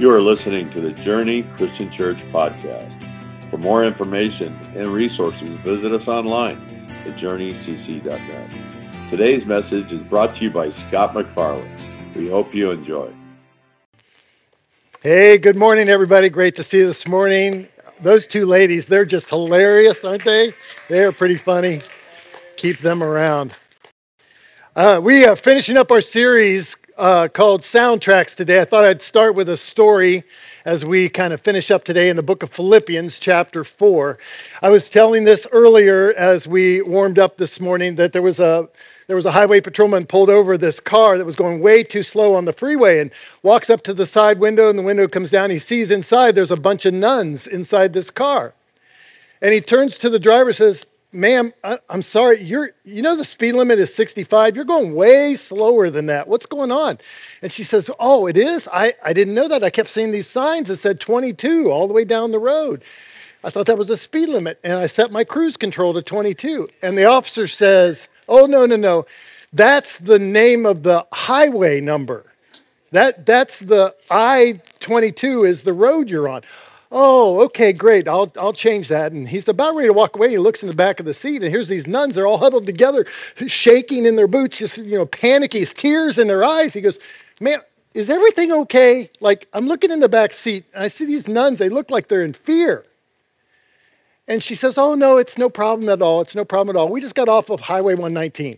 You are listening to the Journey Christian Church podcast. For more information and resources, visit us online at journeycc.net. Today's message is brought to you by Scott McFarland. We hope you enjoy. Hey, good morning, everybody. Great to see you this morning. Those two ladies, they're just hilarious, aren't they? They're pretty funny. Keep them around. Uh, we are finishing up our series uh, called Soundtracks today. I thought I'd start with a story as we kind of finish up today in the book of Philippians, chapter 4. I was telling this earlier as we warmed up this morning that there was a there was a highway patrolman pulled over this car that was going way too slow on the freeway and walks up to the side window and the window comes down. He sees inside there's a bunch of nuns inside this car. And he turns to the driver says, ma'am, I, am sorry, you're, you know the speed limit is 65? You're going way slower than that. What's going on? And she says, oh, it is? I, I didn't know that. I kept seeing these signs that said 22 all the way down the road. I thought that was a speed limit, and I set my cruise control to 22. And the officer says, oh, no, no, no. That's the name of the highway number. That, that's the I 22 is the road you're on. Oh, okay, great. I'll, I'll change that. And he's about ready to walk away. He looks in the back of the seat, and here's these nuns. They're all huddled together, shaking in their boots, just, you know, panicky, tears in their eyes. He goes, Man, is everything okay? Like, I'm looking in the back seat, and I see these nuns. They look like they're in fear. And she says, Oh, no, it's no problem at all. It's no problem at all. We just got off of Highway 119.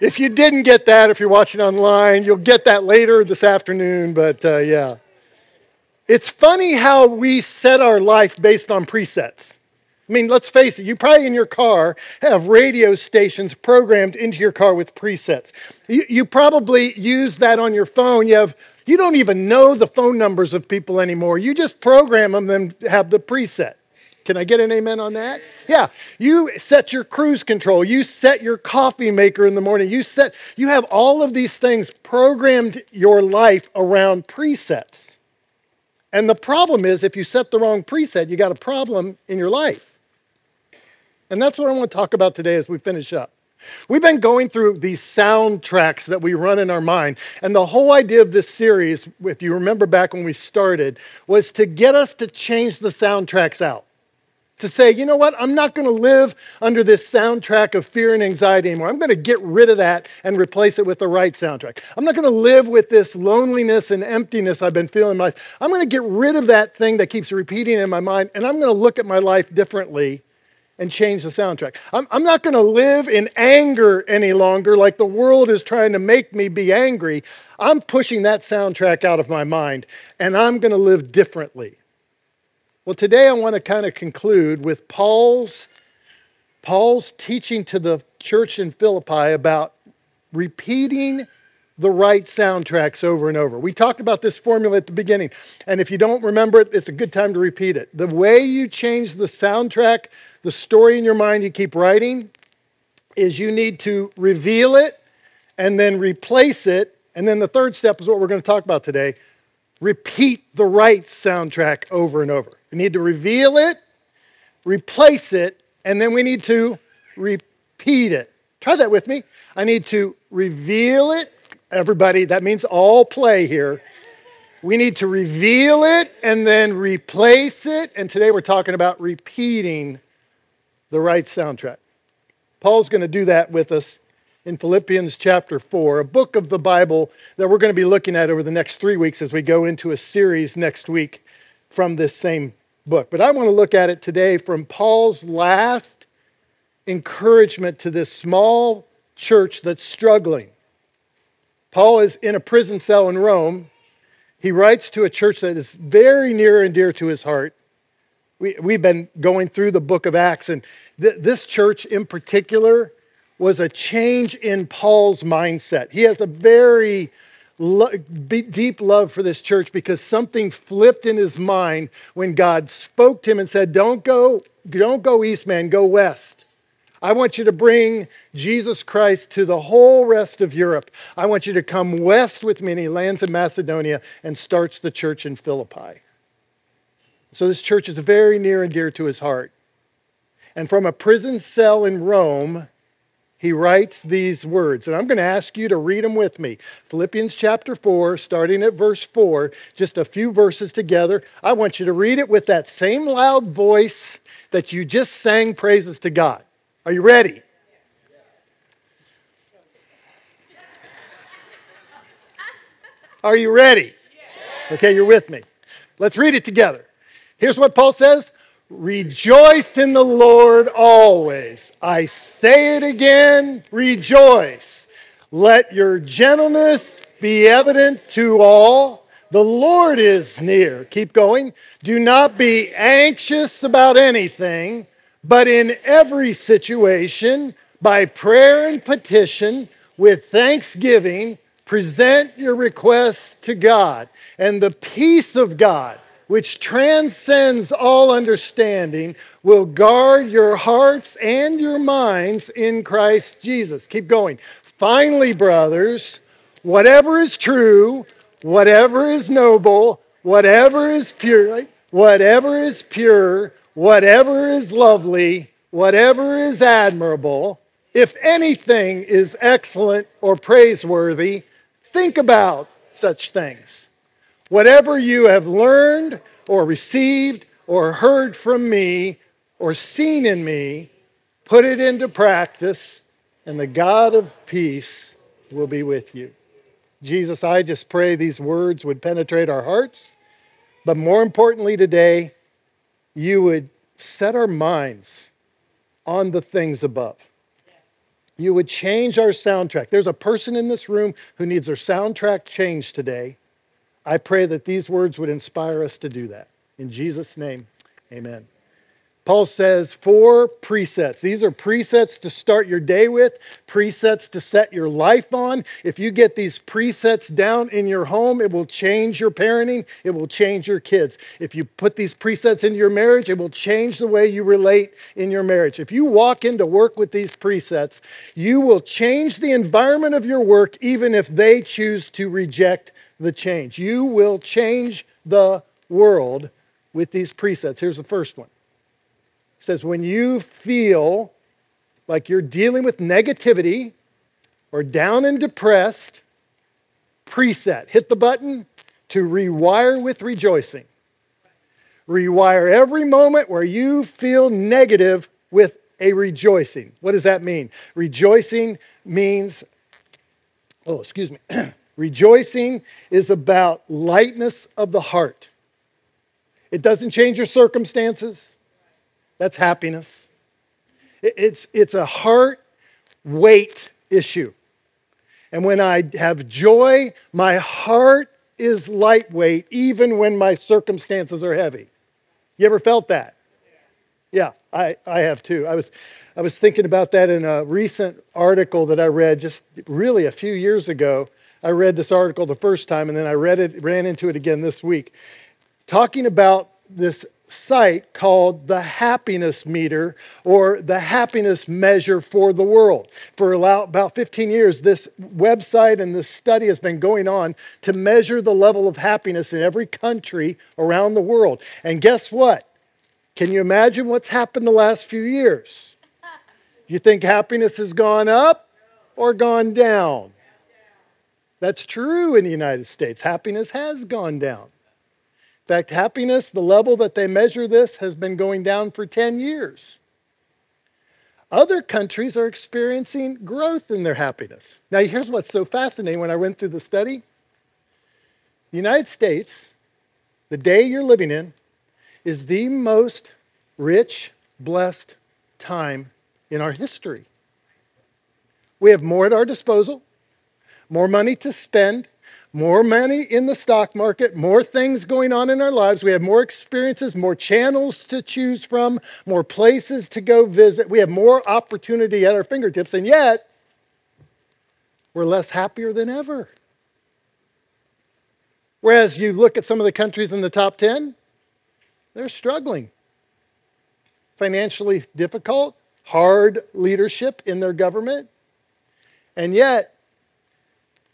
If you didn't get that, if you're watching online, you'll get that later this afternoon, but uh, yeah. It's funny how we set our life based on presets. I mean, let's face it, you probably in your car have radio stations programmed into your car with presets. You, you probably use that on your phone. You, have, you don't even know the phone numbers of people anymore. You just program them and have the preset. Can I get an amen on that? Yeah. You set your cruise control. You set your coffee maker in the morning. You set you have all of these things programmed your life around presets. And the problem is if you set the wrong preset, you got a problem in your life. And that's what I want to talk about today as we finish up. We've been going through these soundtracks that we run in our mind. And the whole idea of this series, if you remember back when we started, was to get us to change the soundtracks out to say, you know what, I'm not going to live under this soundtrack of fear and anxiety anymore. I'm going to get rid of that and replace it with the right soundtrack. I'm not going to live with this loneliness and emptiness I've been feeling in my life. I'm going to get rid of that thing that keeps repeating in my mind, and I'm going to look at my life differently and change the soundtrack. I'm, I'm not going to live in anger any longer like the world is trying to make me be angry. I'm pushing that soundtrack out of my mind, and I'm going to live differently. Well, today I want to kind of conclude with Paul's, Paul's teaching to the church in Philippi about repeating the right soundtracks over and over. We talked about this formula at the beginning, and if you don't remember it, it's a good time to repeat it. The way you change the soundtrack, the story in your mind you keep writing, is you need to reveal it and then replace it. And then the third step is what we're going to talk about today repeat the right soundtrack over and over. We need to reveal it, replace it, and then we need to repeat it. Try that with me. I need to reveal it. Everybody, that means all play here. We need to reveal it and then replace it. And today we're talking about repeating the right soundtrack. Paul's going to do that with us in Philippians chapter 4, a book of the Bible that we're going to be looking at over the next three weeks as we go into a series next week from this same book. But I want to look at it today from Paul's last encouragement to this small church that's struggling. Paul is in a prison cell in Rome. He writes to a church that is very near and dear to his heart. We, we've been going through the book of Acts, and th- this church in particular was a change in Paul's mindset. He has a very lo- deep love for this church because something flipped in his mind when God spoke to him and said, "Don't go, don't go east, man, go west. I want you to bring Jesus Christ to the whole rest of Europe. I want you to come west with me." And he lands in Macedonia and starts the church in Philippi. So this church is very near and dear to his heart. And from a prison cell in Rome, he writes these words. And I'm going to ask you to read them with me. Philippians chapter 4, starting at verse 4, just a few verses together. I want you to read it with that same loud voice that you just sang praises to God. Are you ready? Are you ready? Okay, you're with me. Let's read it together. Here's what Paul says Rejoice in the Lord always. I say it again, rejoice. Let your gentleness be evident to all. The Lord is near. Keep going. Do not be anxious about anything, but in every situation, by prayer and petition, with thanksgiving, present your requests to God. And the peace of God which transcends all understanding, will guard your hearts and your minds in Christ Jesus. Keep going. Finally, brothers, whatever is true, whatever is noble, whatever is pure, whatever is pure, whatever is lovely, whatever is admirable, if anything is excellent or praiseworthy, think about such things. Whatever you have learned or received or heard from me or seen in me, put it into practice, and the God of peace will be with you. Jesus, I just pray these words would penetrate our hearts, but more importantly today, you would set our minds on the things above. You would change our soundtrack. There's a person in this room who needs their soundtrack changed today. I pray that these words would inspire us to do that. In Jesus' name, amen. Paul says four presets. These are presets to start your day with, presets to set your life on. If you get these presets down in your home, it will change your parenting, it will change your kids. If you put these presets into your marriage, it will change the way you relate in your marriage. If you walk into work with these presets, you will change the environment of your work even if they choose to reject the change. You will change the world with these presets. Here's the first one. It says, when you feel like you're dealing with negativity or down and depressed, preset. Hit the button to rewire with rejoicing. Rewire every moment where you feel negative with a rejoicing. What does that mean? Rejoicing means, oh, excuse me. Rejoicing is about lightness of the heart. It doesn't change your circumstances. That's happiness. It's, it's a heart weight issue. And when I have joy, my heart is lightweight, even when my circumstances are heavy. You ever felt that? Yeah, I, I have too. I was, I was thinking about that in a recent article that I read just really a few years ago I read this article the first time and then I read it, ran into it again this week, talking about this site called the happiness meter or the happiness measure for the world. For about 15 years, this website and this study has been going on to measure the level of happiness in every country around the world. And guess what? Can you imagine what's happened the last few years? You think happiness has gone up or gone down? That's true in the United States. Happiness has gone down. In fact, happiness, the level that they measure this, has been going down for 10 years. Other countries are experiencing growth in their happiness. Now, here's what's so fascinating when I went through the study the United States, the day you're living in, is the most rich, blessed time in our history. We have more at our disposal more money to spend, more money in the stock market, more things going on in our lives. We have more experiences, more channels to choose from, more places to go visit. We have more opportunity at our fingertips, and yet we're less happier than ever. Whereas you look at some of the countries in the top 10, they're struggling. Financially difficult, hard leadership in their government. And yet,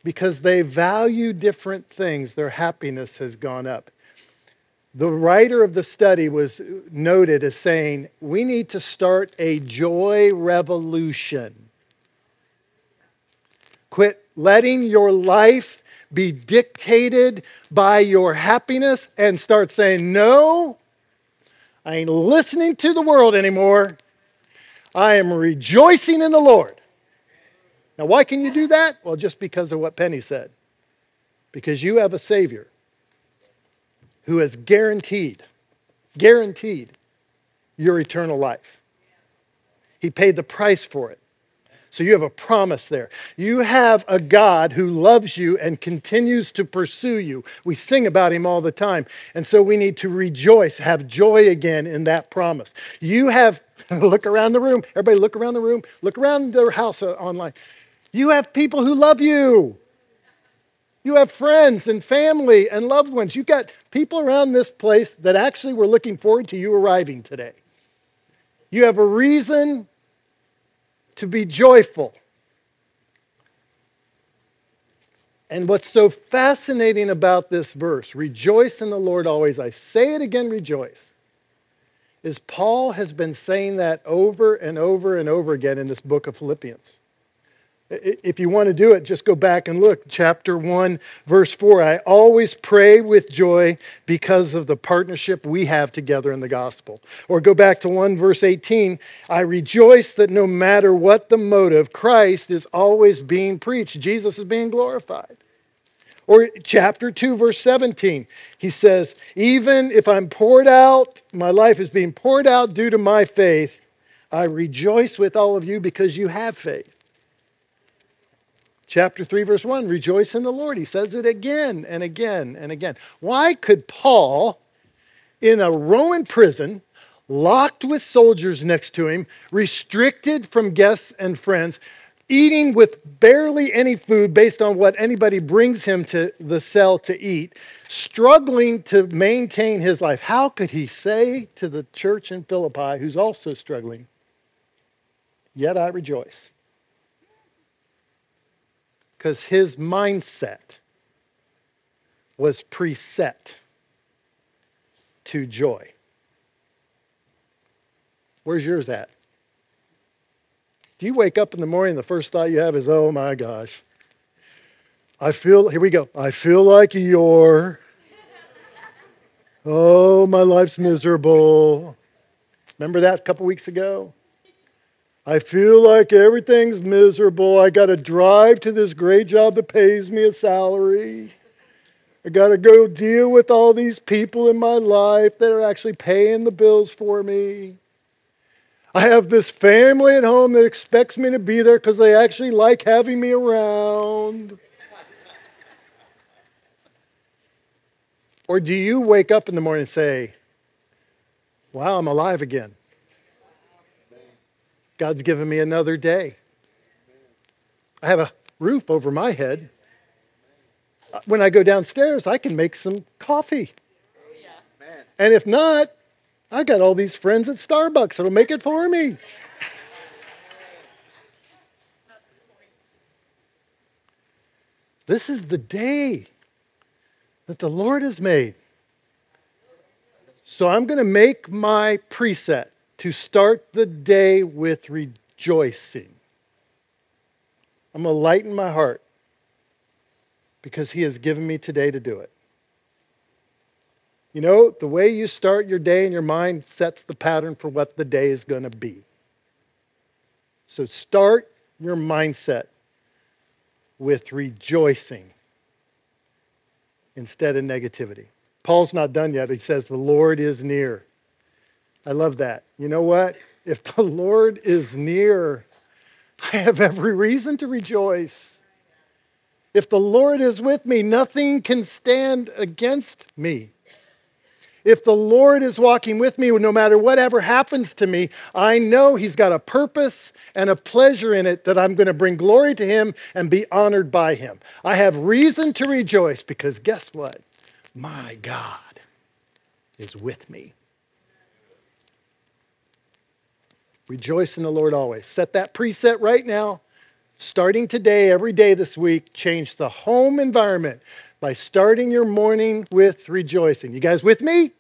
because they value different things, their happiness has gone up. The writer of the study was noted as saying, We need to start a joy revolution. Quit letting your life be dictated by your happiness and start saying, No, I ain't listening to the world anymore. I am rejoicing in the Lord. Now, why can you do that? Well, just because of what Penny said. Because you have a Savior who has guaranteed, guaranteed your eternal life. He paid the price for it. So you have a promise there. You have a God who loves you and continues to pursue you. We sing about him all the time. And so we need to rejoice, have joy again in that promise. You have, look around the room. Everybody, look around the room. Look around their house uh, online. You have people who love you. You have friends and family and loved ones. You've got people around this place that actually were looking forward to you arriving today. You have a reason to be joyful. And what's so fascinating about this verse, rejoice in the Lord always, I say it again, rejoice, is Paul has been saying that over and over and over again in this book of Philippians. If you want to do it, just go back and look. Chapter 1, verse 4. I always pray with joy because of the partnership we have together in the gospel. Or go back to 1, verse 18. I rejoice that no matter what the motive, Christ is always being preached. Jesus is being glorified. Or chapter 2, verse 17, he says, Even if I'm poured out, my life is being poured out due to my faith, I rejoice with all of you because you have faith. Chapter 3, verse 1 Rejoice in the Lord. He says it again and again and again. Why could Paul, in a Roman prison, locked with soldiers next to him, restricted from guests and friends, eating with barely any food based on what anybody brings him to the cell to eat, struggling to maintain his life. How could he say to the church in Philippi, who's also struggling, Yet I rejoice? Because his mindset was preset to joy. Where's yours at? Do you wake up in the morning, the first thought you have is, oh my gosh, I feel, here we go, I feel like you're, Oh, my life's miserable. Remember that a couple weeks ago? I feel like everything's miserable. I got to drive to this great job that pays me a salary. I got to go deal with all these people in my life that are actually paying the bills for me. I have this family at home that expects me to be there because they actually like having me around. or do you wake up in the morning and say, Wow, I'm alive again? God's given me another day. I have a roof over my head. Uh, when I go downstairs, I can make some coffee. And if not, I got all these friends at Starbucks that'll make it for me. This is the day that the Lord has made. So I'm going to make my preset to start the day with rejoicing. I'm going to lighten my heart because He has given me today to do it. You know, the way you start your day in your mind sets the pattern for what the day is going to be. So start your mindset with rejoicing instead of negativity. Paul's not done yet. He says, The Lord is near. I love that. You know what? If the Lord is near, I have every reason to rejoice. If the Lord is with me, nothing can stand against me. If the Lord is walking with me, no matter whatever happens to me, I know He's got a purpose and a pleasure in it that I'm going to bring glory to Him and be honored by Him. I have reason to rejoice because guess what? My God is with me. Rejoice in the Lord always. Set that preset right now. Starting today, every day this week, change the home environment by starting your morning with rejoicing. You guys with me?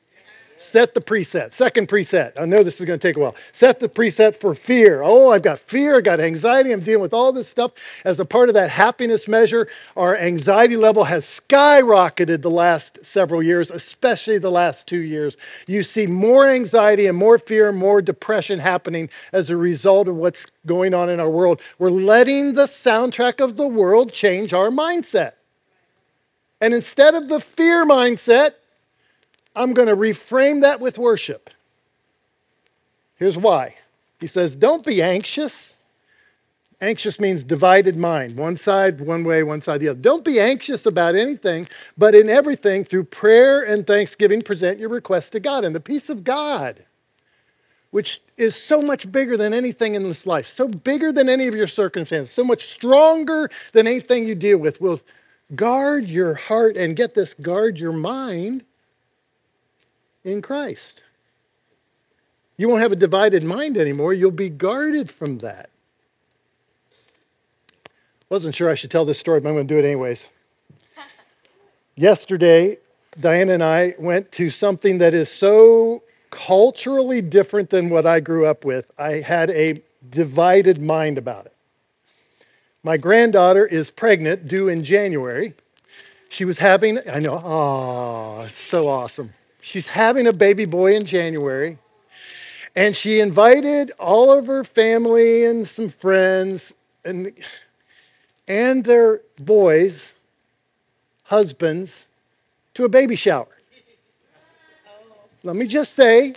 Set the preset. Second preset. I know this is going to take a while. Set the preset for fear. Oh, I've got fear, I've got anxiety, I'm dealing with all this stuff. As a part of that happiness measure, our anxiety level has skyrocketed the last several years, especially the last two years. You see more anxiety and more fear, more depression happening as a result of what's going on in our world. We're letting the soundtrack of the world change our mindset. And instead of the fear mindset, I'm going to reframe that with worship. Here's why. He says, Don't be anxious. Anxious means divided mind, one side one way, one side the other. Don't be anxious about anything, but in everything, through prayer and thanksgiving, present your requests to God. And the peace of God, which is so much bigger than anything in this life, so bigger than any of your circumstances, so much stronger than anything you deal with, will guard your heart and get this, guard your mind in Christ. You won't have a divided mind anymore. You'll be guarded from that. Wasn't sure I should tell this story, but I'm going to do it anyways. Yesterday, Diana and I went to something that is so culturally different than what I grew up with. I had a divided mind about it. My granddaughter is pregnant, due in January. She was having, I know, oh, it's so awesome. She's having a baby boy in January. And she invited all of her family and some friends and, and their boys, husbands, to a baby shower. Let me just say,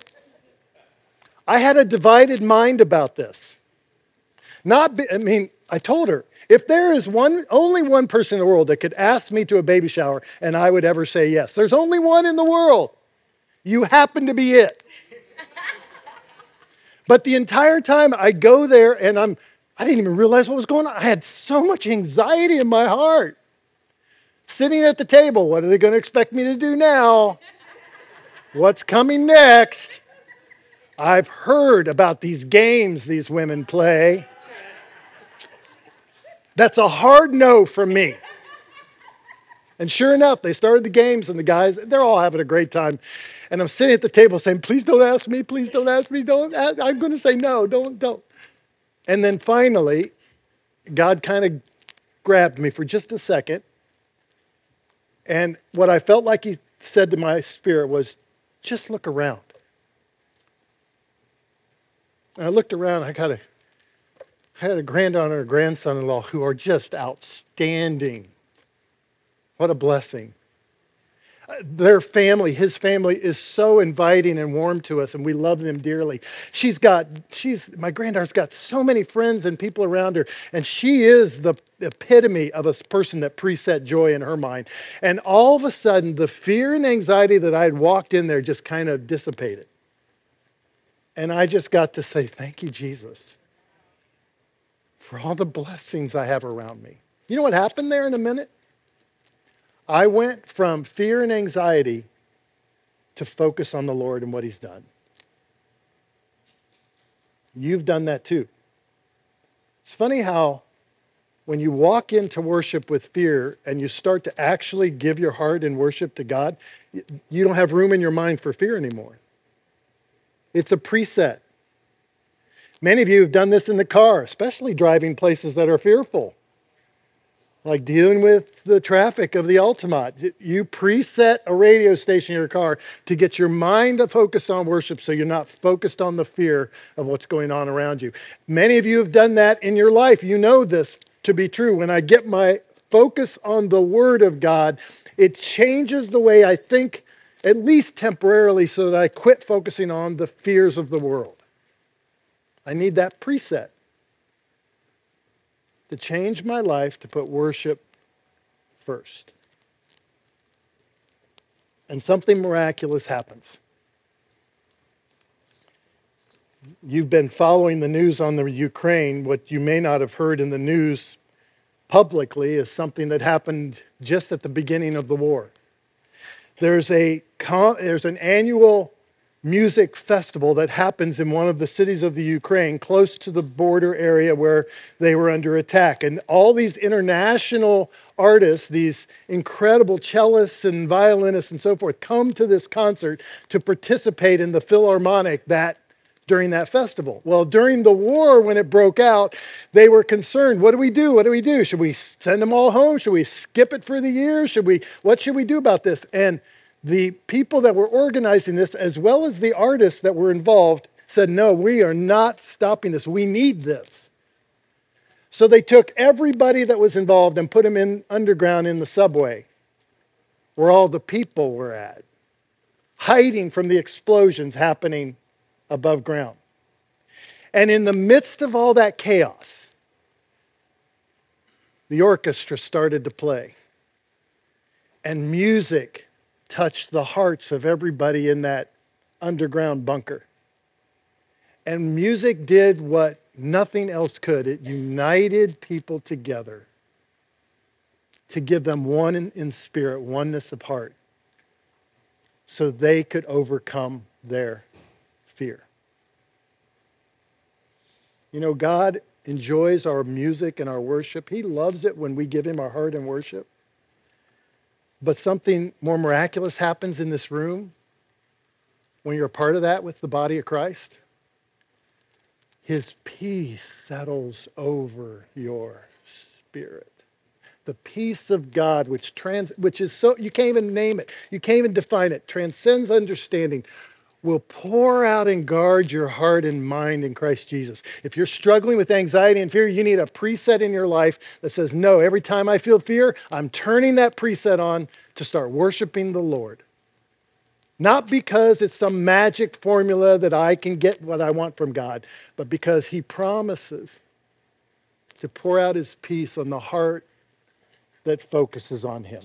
I had a divided mind about this. Not, be, I mean, I told her, if there is one, only one person in the world that could ask me to a baby shower and I would ever say yes, there's only one in the world. You happen to be it. but the entire time I go there and I'm, I didn't even realize what was going on. I had so much anxiety in my heart. Sitting at the table, what are they going to expect me to do now? What's coming next? I've heard about these games these women play. That's a hard no from me. And sure enough, they started the games, and the guys, they're all having a great time. And I'm sitting at the table saying, Please don't ask me, please don't ask me, don't ask. I'm going to say no, don't, don't. And then finally, God kind of grabbed me for just a second. And what I felt like He said to my spirit was, Just look around. And I looked around, I got a, I had a granddaughter and a grandson in law who are just outstanding. What a blessing their family, his family, is so inviting and warm to us, and we love them dearly. She's got, she's, my granddaughter's got so many friends and people around her, and she is the epitome of a person that preset joy in her mind. And all of a sudden, the fear and anxiety that I had walked in there just kind of dissipated. And I just got to say, Thank you, Jesus, for all the blessings I have around me. You know what happened there in a minute? I went from fear and anxiety to focus on the Lord and what He's done. You've done that too. It's funny how when you walk into worship with fear and you start to actually give your heart in worship to God, you don't have room in your mind for fear anymore. It's a preset. Many of you have done this in the car, especially driving places that are fearful like dealing with the traffic of the Altamont. You preset a radio station in your car to get your mind focused on worship so you're not focused on the fear of what's going on around you. Many of you have done that in your life. You know this to be true. When I get my focus on the Word of God, it changes the way I think, at least temporarily, so that I quit focusing on the fears of the world. I need that preset to change my life to put worship first. And something miraculous happens. You've been following the news on the Ukraine. What you may not have heard in the news publicly is something that happened just at the beginning of the war. There's, a, there's an annual music festival that happens in one of the cities of the Ukraine, close to the border area where they were under attack. And all these international artists, these incredible cellists and violinists and so forth, come to this concert to participate in the Philharmonic that during that festival. Well, during the war, when it broke out, they were concerned. What do we do? What do we do? Should we send them all home? Should we skip it for the year? Should we? What should we do about this? And the people that were organizing this, as well as the artists that were involved, said, No, we are not stopping this. We need this. So they took everybody that was involved and put them in underground in the subway where all the people were at, hiding from the explosions happening above ground. And in the midst of all that chaos, the orchestra started to play. And music touched the hearts of everybody in that underground bunker. And music did what nothing else could it united people together to give them one in, spirit, oneness of heart, so they could overcome their fear. You know, God enjoys our music and our worship. He loves it when we give Him our heart and worship. But something more miraculous happens in this room when you're a part of that with the body of Christ. His peace settles over your spirit. The peace of God, which, trans, which is so, you can't even name it, you can't even define it, transcends understanding, will pour out and guard your heart and mind in Christ Jesus. If you're struggling with anxiety and fear, you need a preset in your life that says, No, every time I feel fear, I'm turning that preset on to start worshiping the Lord. Not because it's some magic formula that I can get what I want from God, but because He promises to pour out His peace on the heart that focuses on Him.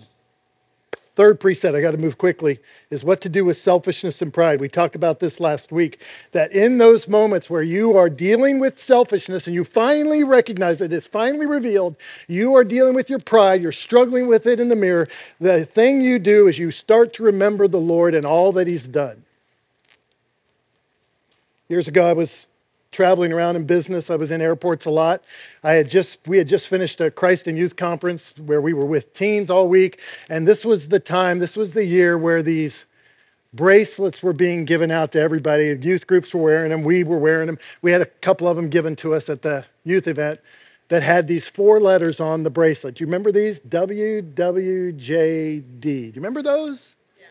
Third preset, I got to move quickly, is what to do with selfishness and pride. We talked about this last week that in those moments where you are dealing with selfishness and you finally recognize it, it's finally revealed, you are dealing with your pride, you're struggling with it in the mirror. The thing you do is you start to remember the Lord and all that He's done. Years ago, I was traveling around in business. I was in airports a lot. I had just we had just finished a Christ in Youth conference where we were with teens all week, and this was the time, this was the year where these bracelets were being given out to everybody. Youth groups were wearing them, we were wearing them. We had a couple of them given to us at the youth event that had these four letters on the bracelet. Do you remember these? WWJD. Do you remember those? Yeah.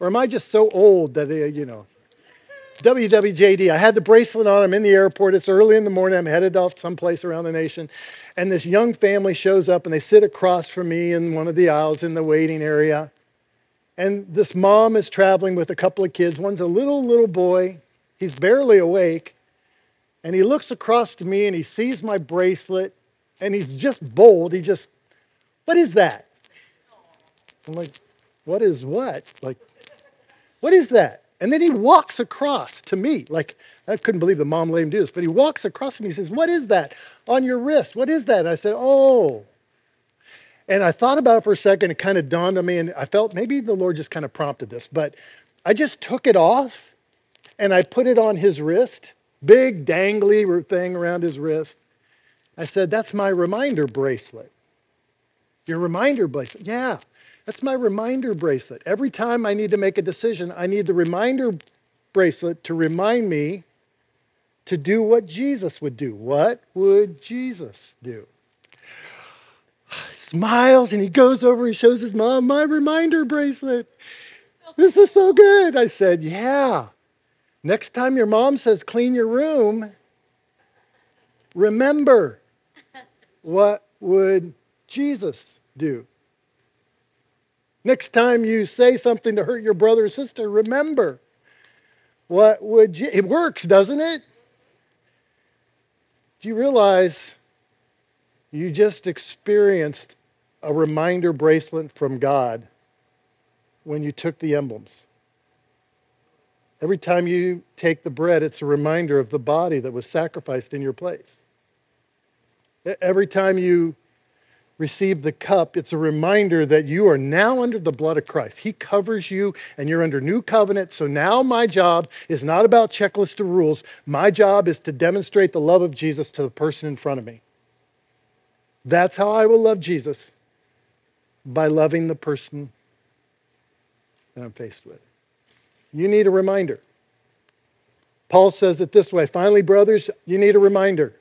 Or am I just so old that, uh, you know, WWJD. I had the bracelet on. I'm in the airport. It's early in the morning. I'm headed off someplace around the nation. And this young family shows up and they sit across from me in one of the aisles in the waiting area. And this mom is traveling with a couple of kids. One's a little, little boy. He's barely awake. And he looks across to me and he sees my bracelet and he's just bold. He just, what is that? I'm like, what is what? Like, what is that? And then he walks across to me. Like, I couldn't believe the mom let him do this, but he walks across to me. He says, What is that on your wrist? What is that? And I said, Oh. And I thought about it for a second. It kind of dawned on me, and I felt maybe the Lord just kind of prompted this, but I just took it off and I put it on his wrist, big dangly thing around his wrist. I said, That's my reminder bracelet. Your reminder bracelet. Yeah. That's my reminder bracelet. Every time I need to make a decision, I need the reminder bracelet to remind me to do what Jesus would do. What would Jesus do? Smiles and he goes over, he shows his mom my reminder bracelet. This is so good. I said, Yeah. Next time your mom says clean your room, remember what would Jesus do? Next time you say something to hurt your brother or sister, remember what would you, it works, doesn't it? Do you realize you just experienced a reminder bracelet from God when you took the emblems? Every time you take the bread, it's a reminder of the body that was sacrificed in your place. Every time you receive the cup, it's a reminder that you are now under the blood of Christ. He covers you and you're under new covenant. So now my job is not about checklist of rules. My job is to demonstrate the love of Jesus to the person in front of me. That's how I will love Jesus by loving the person that I'm faced with. You need a reminder. Paul says it this way finally, brothers, you need a reminder.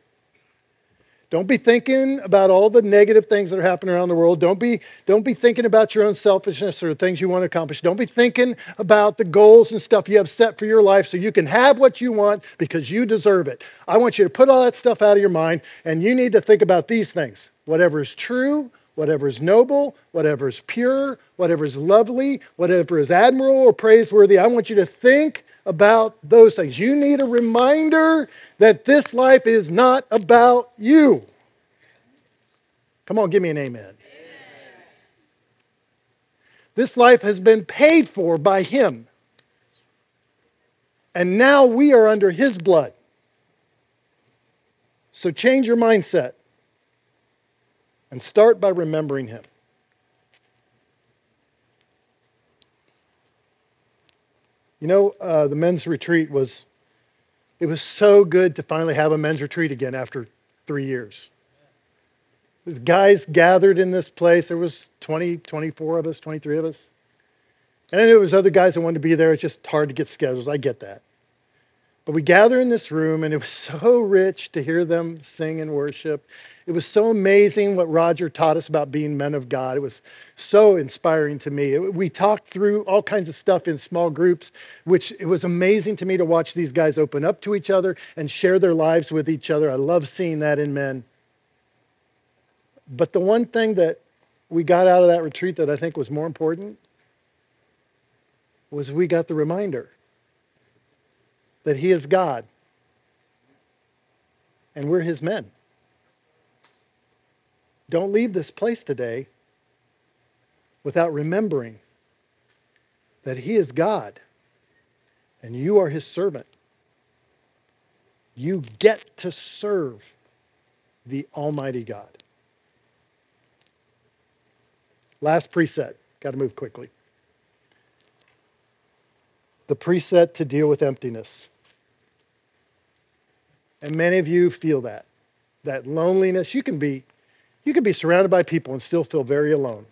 Don't be thinking about all the negative things that are happening around the world. Don't be, don't be thinking about your own selfishness or the things you want to accomplish. Don't be thinking about the goals and stuff you have set for your life so you can have what you want because you deserve it. I want you to put all that stuff out of your mind and you need to think about these things whatever is true, whatever is noble, whatever is pure, whatever is lovely, whatever is admirable or praiseworthy. I want you to think about those things. You need a reminder that this life is not about you. Come on, give me an amen. amen. This life has been paid for by Him. And now we are under His blood. So change your mindset and start by remembering Him. You know, uh, the men's retreat was, it was so good to finally have a men's retreat again after three years. The guys gathered in this place. There was 20, 24 of us, 23 of us. And then there was other guys that wanted to be there. It's just hard to get schedules. I get that. But we gather in this room, and it was so rich to hear them sing and worship. It was so amazing what Roger taught us about being men of God. It was so inspiring to me. We talked through all kinds of stuff in small groups, which it was amazing to me to watch these guys open up to each other and share their lives with each other. I love seeing that in men. But the one thing that we got out of that retreat that I think was more important was we got the reminder that He is God and we're His men. Don't leave this place today without remembering that He is God and you are His servant. You get to serve the Almighty God. Last preset. Got to move quickly. The preset to deal with emptiness. And many of you feel that. That loneliness. You can be you can be surrounded by people and still feel very alone.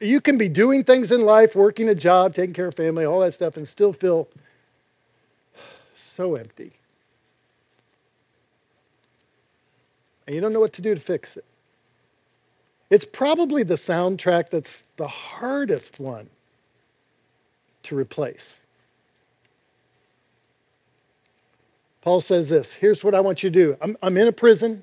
You can be doing things in life, working a job, taking care of family, all that stuff, and still feel so empty. And you don't know what to do to fix it. It's probably the soundtrack that's the hardest one to replace. Paul says this here's what I want you to do I'm, I'm in a prison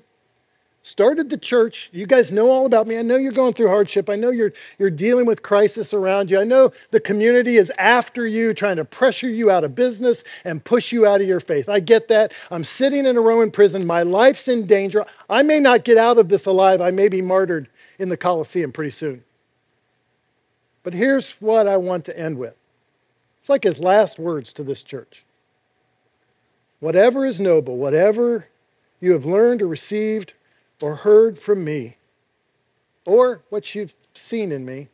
started the church. You guys know all about me. I know you're going through hardship. I know you're, you're dealing with crisis around you. I know the community is after you, trying to pressure you out of business and push you out of your faith. I get that. I'm sitting in a Roman prison. My life's in danger. I may not get out of this alive. I may be martyred in the Colosseum pretty soon. But here's what I want to end with it's like his last words to this church. Whatever is noble, whatever you have learned or received or heard from me, or what you've seen in me,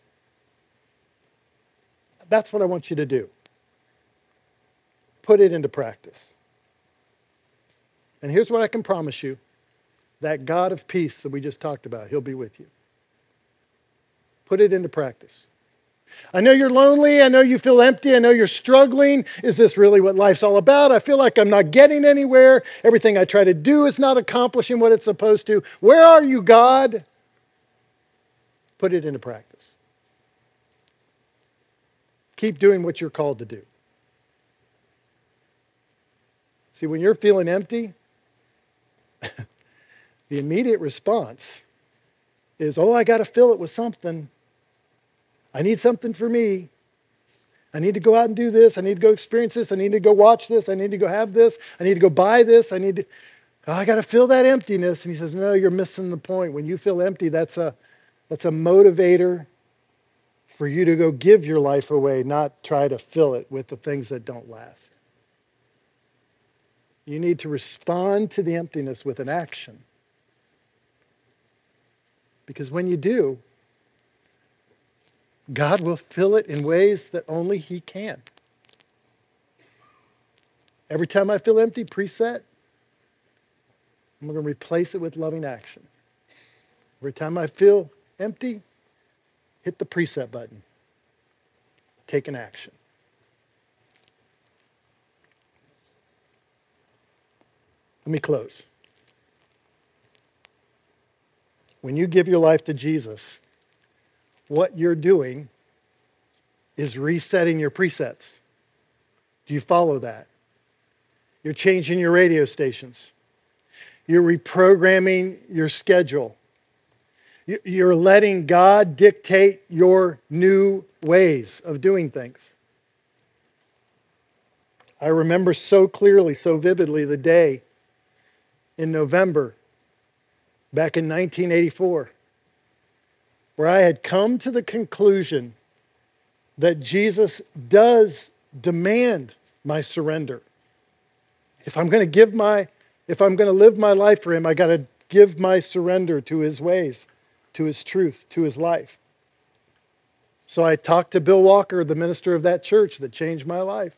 that's what I want you to do. Put it into practice. And here's what I can promise you that God of peace that we just talked about, He'll be with you. Put it into practice. I know you're lonely. I know you feel empty. I know you're struggling. Is this really what life's all about? I feel like I'm not getting anywhere. Everything I try to do is not accomplishing what it's supposed to. Where are you, God? Put it into practice. Keep doing what you're called to do. See, when you're feeling empty, the immediate response is, oh, I got to fill it with something. I need something for me. I need to go out and do this. I need to go experience this. I need to go watch this. I need to go have this. I need to go buy this. I need to, oh, I got to fill that emptiness. And he says, No, you're missing the point. When you feel empty, that's a, that's a motivator for you to go give your life away, not try to fill it with the things that don't last. You need to respond to the emptiness with an action. Because when you do, God will fill it in ways that only He can. Every time I feel empty, preset, I'm going to replace it with loving action. Every time I feel empty, hit the preset button. Take an action. Let me close. When you give your life to Jesus, what you're doing is resetting your presets. Do you follow that? You're changing your radio stations. You're reprogramming your schedule. You're letting God dictate your new ways of doing things. I remember so clearly, so vividly the day in November back in 1984 where I had come to the conclusion that Jesus does demand my surrender. If I'm going to give my if I'm going to live my life for him, I got to give my surrender to his ways, to his truth, to his life. So I talked to Bill Walker, the minister of that church that changed my life.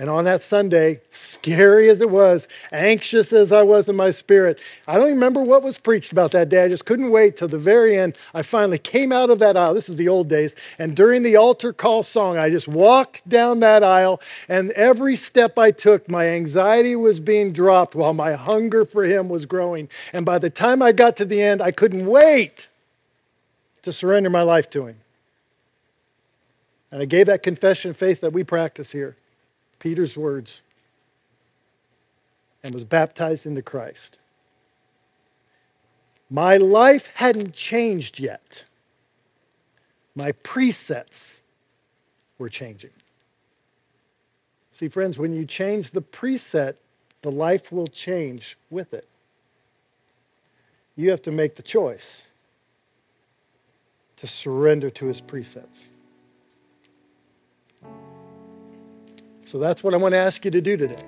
And on that Sunday, scary as it was, anxious as I was in my spirit, I don't remember what was preached about that day. I just couldn't wait till the very end. I finally came out of that aisle. This is the old days. And during the altar call song, I just walked down that aisle. And every step I took, my anxiety was being dropped while my hunger for Him was growing. And by the time I got to the end, I couldn't wait to surrender my life to Him. And I gave that confession of faith that we practice here. Peter's words, and was baptized into Christ. My life hadn't changed yet. My presets were changing. See, friends, when you change the preset, the life will change with it. You have to make the choice to surrender to his presets. So that's what I want to ask you to do today.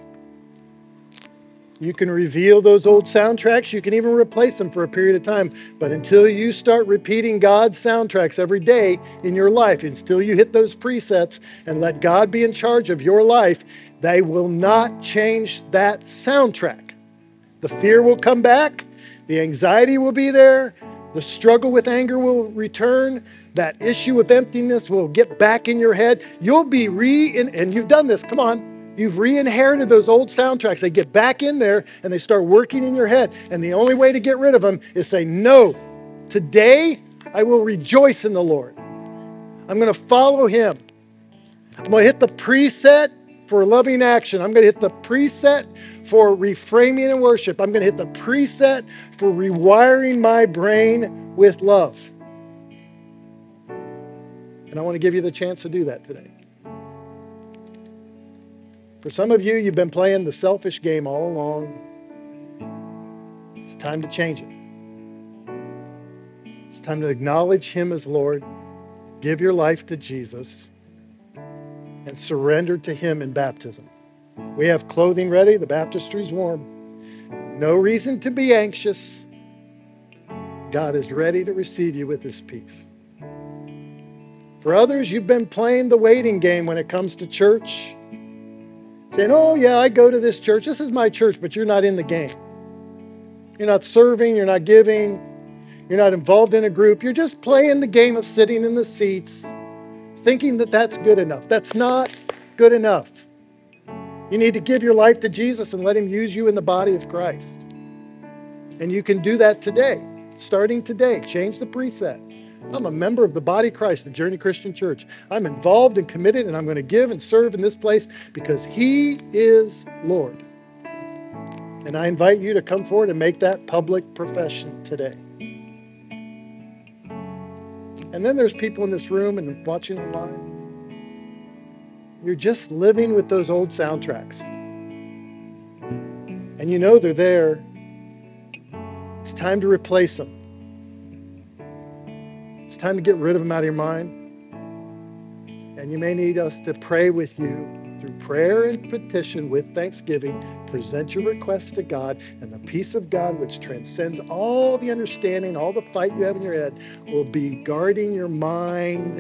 You can reveal those old soundtracks. You can even replace them for a period of time. But until you start repeating God's soundtracks every day in your life, until you hit those presets and let God be in charge of your life, they will not change that soundtrack. The fear will come back, the anxiety will be there, the struggle with anger will return, that issue of emptiness will get back in your head. You'll be re, and you've done this, come on. You've re inherited those old soundtracks. They get back in there and they start working in your head. And the only way to get rid of them is say, No, today I will rejoice in the Lord. I'm going to follow Him. I'm going to hit the preset for loving action. I'm going to hit the preset for reframing and worship. I'm going to hit the preset for rewiring my brain with love. And I want to give you the chance to do that today. For some of you, you've been playing the selfish game all along. It's time to change it. It's time to acknowledge Him as Lord, give your life to Jesus, and surrender to Him in baptism. We have clothing ready, the baptistry's warm. No reason to be anxious. God is ready to receive you with His peace. For others, you've been playing the waiting game when it comes to church. Saying, oh, yeah, I go to this church. This is my church, but you're not in the game. You're not serving, you're not giving, you're not involved in a group. You're just playing the game of sitting in the seats, thinking that that's good enough. That's not good enough. You need to give your life to Jesus and let Him use you in the body of Christ. And you can do that today, starting today. Change the preset. I'm a member of the body Christ, the Journey Christian Church. I'm involved and committed, and I'm going to give and serve in this place because He is Lord. And I invite you to come forward and make that public profession today. And then there's people in this room and watching online. You're just living with those old soundtracks. And you know they're there. It's time to replace them. It's time to get rid of them out of your mind. And you may need us to pray with you through prayer and petition with thanksgiving. Present your requests to God, and the peace of God, which transcends all the understanding, all the fight you have in your head, will be guarding your mind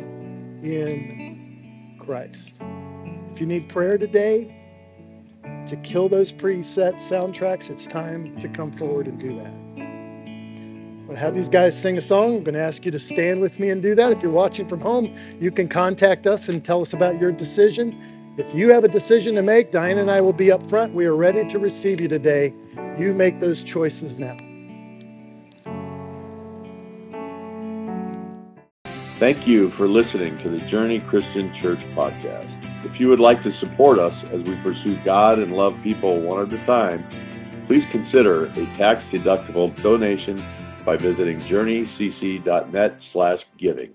in Christ. If you need prayer today to kill those preset soundtracks, it's time to come forward and do that. Going to have these guys sing a song. I'm going to ask you to stand with me and do that. If you're watching from home, you can contact us and tell us about your decision. If you have a decision to make, Diane and I will be up front. We are ready to receive you today. You make those choices now. Thank you for listening to the Journey Christian Church podcast. If you would like to support us as we pursue God and love people one at a time, please consider a tax-deductible donation by visiting journeycc.net slash giving.